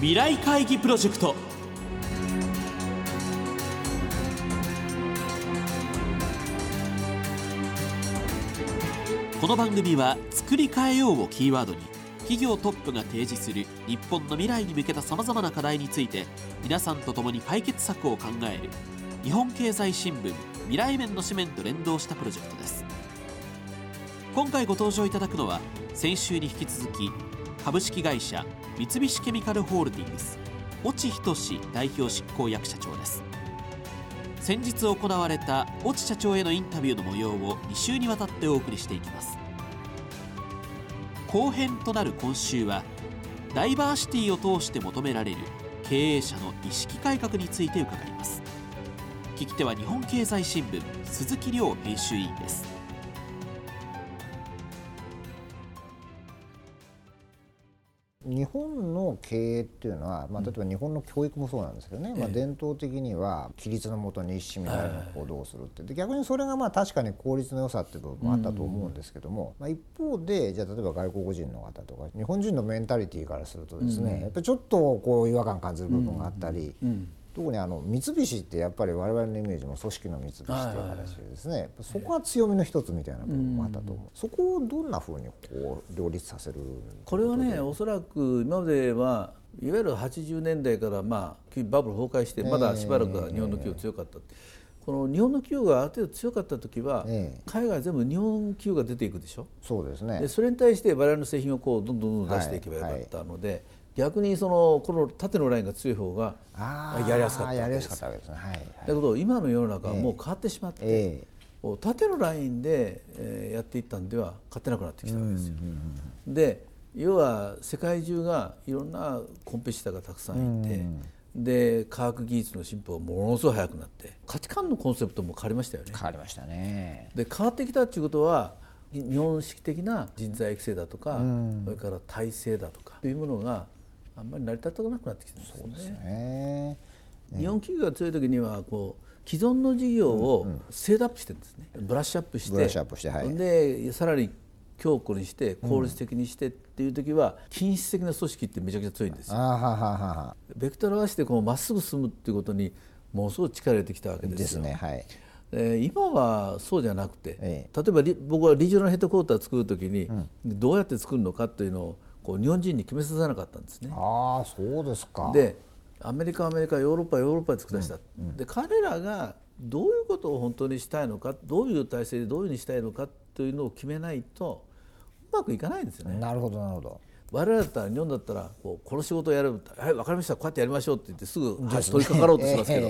未来会議プロジェクト。この番組は「作り変えよう」をキーワードに企業トップが提示する日本の未来に向けたさまざまな課題について皆さんと共に解決策を考える日本経済新聞未来面の紙面と連動したプロジェクトです。今回ご登場いただくのは先週に引き続き株式会社三菱ケミカルホールディングス越智仁代表執行役社長です。先日行われた越智社長へのインタビューの模様を2週にわたってお送りしていきます。後編となる今週はダイバーシティを通して求められる経営者の意識改革について伺います。聞き手は日本経済新聞鈴木亮編集委員です。本の経営っていうのは、まあ、例えば日本の教育もそうなんですけどね、まあ、伝統的には規律のもとに一糸乱れの行動をするって。で逆にそれがまあ確かに効率の良さっていう部分もあったと思うんですけども、まあ、一方でじゃあ例えば外国人の方とか日本人のメンタリティーからするとですね、やっぱりちょっとこう違和感感じる部分があったり。特にあの三菱ってやっぱり我々のイメージも組織の三菱っていう形でですね、そこは強みの一つみたいな部分もあったと思う、そこをどんなふうにこう両立させるこれはねおそらく今まではいわゆる80年代からまあバブル崩壊してまだしばらくは日本の企業強かった、この日本の企業がある程度強かった時は、海外全部日本企業が出ていくでしょ？そうですね。でそれに対して我々の製品をこうどんどんどんどん出していけばよかったので、逆にそのこの縦のラインが強い方がやりやすかったわけです。ね、はいはい、だけど今の世の中はもう変わってしまって、えー、縦のラインで、えー、やっていったんでは勝てなくなってきたわけですよ。で要は世界中がいろんなコンペティターがたくさんいて、で科学技術の進歩がものすごい速くなって価値観のコンセプトも変わりましたよね。変わりましたね。で変わってきたっていうことは日本式的な人材育成だとか、それから体制だとかというものがあんまり成り立たなくなってきてますね。すね。日本企業が強い時にはこう既存の事業をセードアップしてるんですね、ブラッシュアップして。ブラッシュアップして、はい、でさらに強固にして効率的にしてっていう時は均質的な組織ってめちゃくちゃ強いんですよ。ベクトル合わせてこうまっすぐ進むっていうことにものすごい力を入れてきたわけですよ。ですねはい。え今はそうじゃなくて、ええ、例えば僕はリージョナルヘッドクォーター作る時に、うん、どうやって作るのかというのをこう日本人に決めさせなかったんですね。あそうですかでアメリカアメリカヨーロッパヨーロッパで作らせた、うんうん、で彼らがどういうことを本当にしたいのかどういう体制でどういうふうにしたいのかというのを決めないとうまくいかないんですよね。なるほどなるほど我々だったら日本だったらこうこの仕事をやるはい分かりました。こうやってやりましょうって言ってすぐ取り掛かろうとしますけど、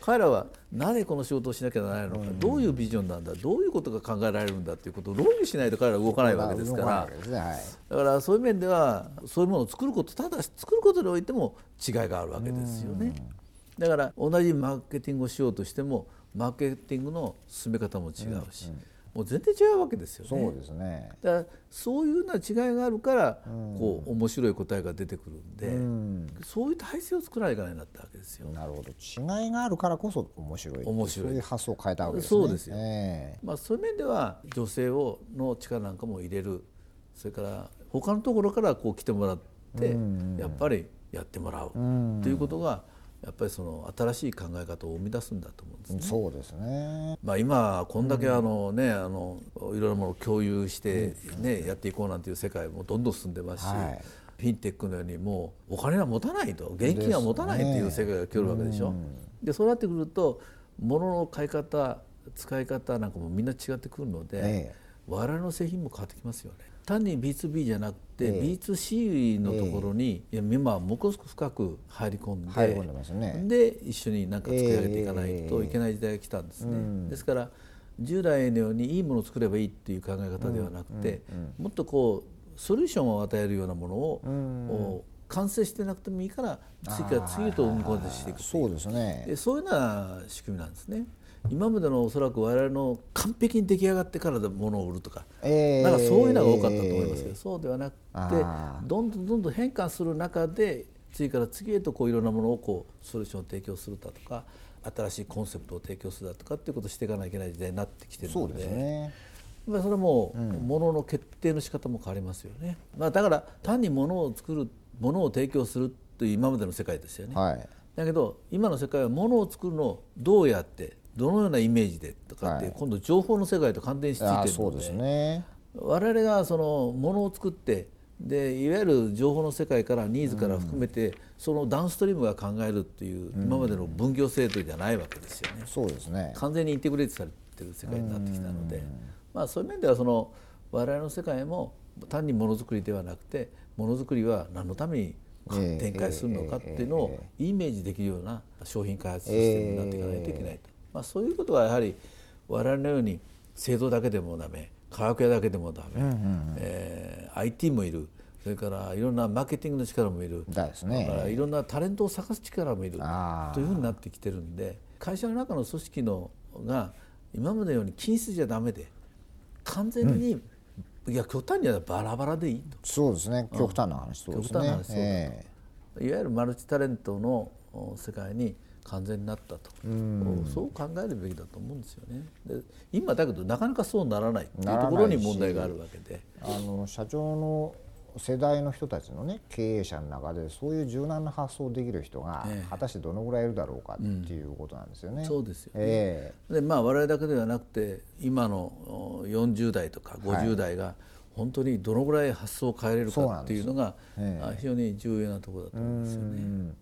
彼らはなぜこの仕事をしなきゃならないのか、どういうビジョンなんだどういうことが考えられるんだということを論議しないと彼らは動かないわけですから、だからそういう面ではそういうものを作ることただ作ることにおいても違いがあるわけですよね。だから同じマーケティングをしようとしてもマーケティングの進め方も違うし、もう全然違うわけですよね。そうですね。だからそういうような違いがあるから、こう面白い答えが出てくるんで、うん、そういう体制を作らないかないなったわけですよ。なるほど。違いがあるからこそ面白い。面白い。そういう発想を変えたわけですね。そうですよ。えー、まあそういう面では女性をの力なんかも入れる。それから他のところからこう来てもらって、やっぱりやってもらうということが。やっぱりその新しい考え方を生み出すんだと思うんですね。そうですね。まあ今こんだけあのね、あのいろいろなものを共有してね、やっていこうなんていう世界もどんどん進んでますし。はいフィンテックのようにもうお金は持たないと現金は持たないっていう世界が来るわけでしょ。でそうなってくると物の買い方使い方なんかもみんな違ってくるので、ええ、我々の製品も変わってきますよね。単に B2B じゃなくて、えー、B2C のところに、えー、いや今ものすごく深く入り込んで入り込んでます、ね、で一緒に何か作り上げていかないといけない時代が来たんですね。えー、ですから従来のようにいいものを作ればいいっていう考え方ではなくて、うんうん。うん、もっとこうソリューションを与えるようなものを、うん。完成してなくてもいいから次から次へと生み込んでしていくそうですね。そういうような仕組みなんですね。今までのおそらく我々の完璧に出来上がってからで物を売るとか、えー、なんかそういうのが多かったと思いますけど、そうではなくてどんどんどんどん変化する中で次から次へとこういろんなものをこうソリューションを提供するだとか新しいコンセプトを提供するだとかっていうことをしていかないといけない時代になってきてるので。ね。それも物の決定の仕方も変わりますよね、まあ、だから単に物を作る物を提供するっという今までの世界ですよね。はい。だけど今の世界はものを作るのをどうやってどのようなイメージでとかって、はい。今度情報の世界と関連しついてるのであそうですね。我々がそのものを作ってでいわゆる情報の世界からニーズから含めて、そのダウンストリームが考えるっていう今までの分業制度じゃないわけですよね。そうですね。完全にインテグレートされてる世界になってきたので、まあ、そういう面ではその我々の世界も単にものづくりではなくてものづくりは何のためにええ展開するのかっていうのをイメージできるような商品開発システムになっていかないといけないと、まあ、そういうことはやはり我々のように製造だけでもダメ科学屋だけでもダメ、えー IT もいる。それからいろんなマーケティングの力もいる。だですね。だからいろんなタレントを探す力もいる。というふうになってきてるんで会社の中の組織のが今までのように均質じゃダメで完全に、いや極端にはバラバラでいいと。そうですね。極端な話そうですね。極端な話え。いわゆるマルチタレントのお世界に完全になったと。そう考えるべきだと思うんですよね。で今だけどなかなかそうならない。っていうところに問題があるわけで。えあの社長の世代の人たちのね経営者の中でそういう柔軟な発想できる人がええ。果たしてどのぐらいいるだろうかっていうことなんですよね。そうですよね。えでまあ我々だけではなくて今のお40代とか50代が本当にどのぐらい発想を変えれるかっていうのが非常に重要なところだと思うんですよね。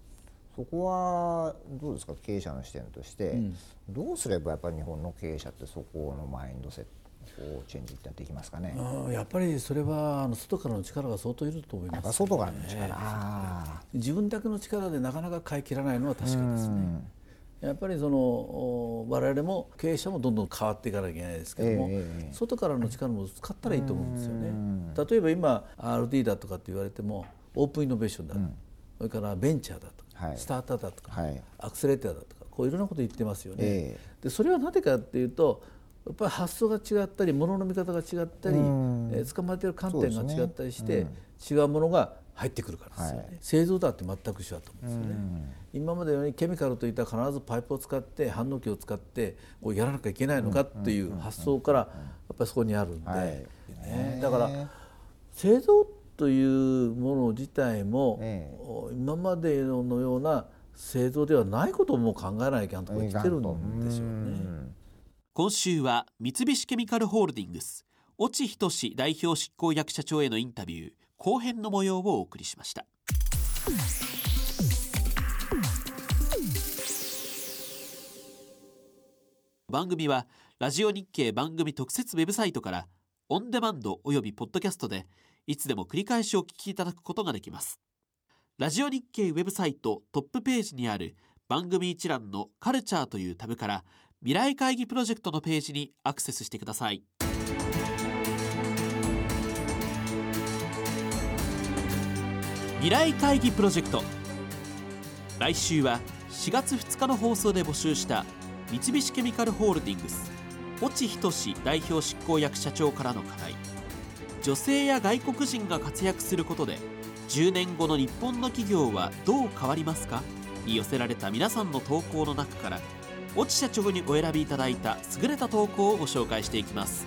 うんそこはどうですか？経営者の視点として、どうすればやっぱり日本の経営者ってそこのマインドセットチェンジってできますかね。うんやっぱりそれはあの外からの力が相当いると思います。外からの力、あ自分だけの力でなかなか変えきらないのは確かですね。やっぱりそのお我々も経営者もどんどん変わっていかなきゃいけないですけども、ええ外からの力も使ったらいいと思うんですよね。例えば今 RD だとかって言われてもオープンイノベーションだ、それからベンチャーだとスタートアップだとか、はい。アクセレーターだとかこういろんなこと言ってますよね。えでそれはなぜかっていうとやっぱり発想が違ったり物の見方が違ったり、えー捕まえてる観点が違ったりして、違うものが入ってくるからですよね、製造だって全く一緒だと思うんですよね、今までのようにケミカルといったら必ずパイプを使って反応器を使ってこうやらなきゃいけないのかっていう発想からやっぱりそこにあるんで、はい。ね。だから製造というもの自体も、今までのような製造ではないことも考えないといけないところに来てるんでしょうね。今週は三菱ケミカルホールディングス越智仁代表執行役社長へのインタビュー後編の模様をお送りしました。番組はラジオ日経番組特設ウェブサイトからオンデマンドおよびポッドキャストでいつでも繰り返しお聞きいただくことができます。ラジオ日経ウェブサイトトップページにある番組一覧のカルチャーというタブから未来会議プロジェクトのページにアクセスしてください。未来会議プロジェクト。来週は4月2日の放送で募集した三菱ケミカルホールディングス越智仁代表執行役社長からの課題。女性や外国人が活躍することで10年後の日本の企業はどう変わりますか？に寄せられた皆さんの投稿の中から越智社長にお選びいただいた優れた投稿をご紹介していきます。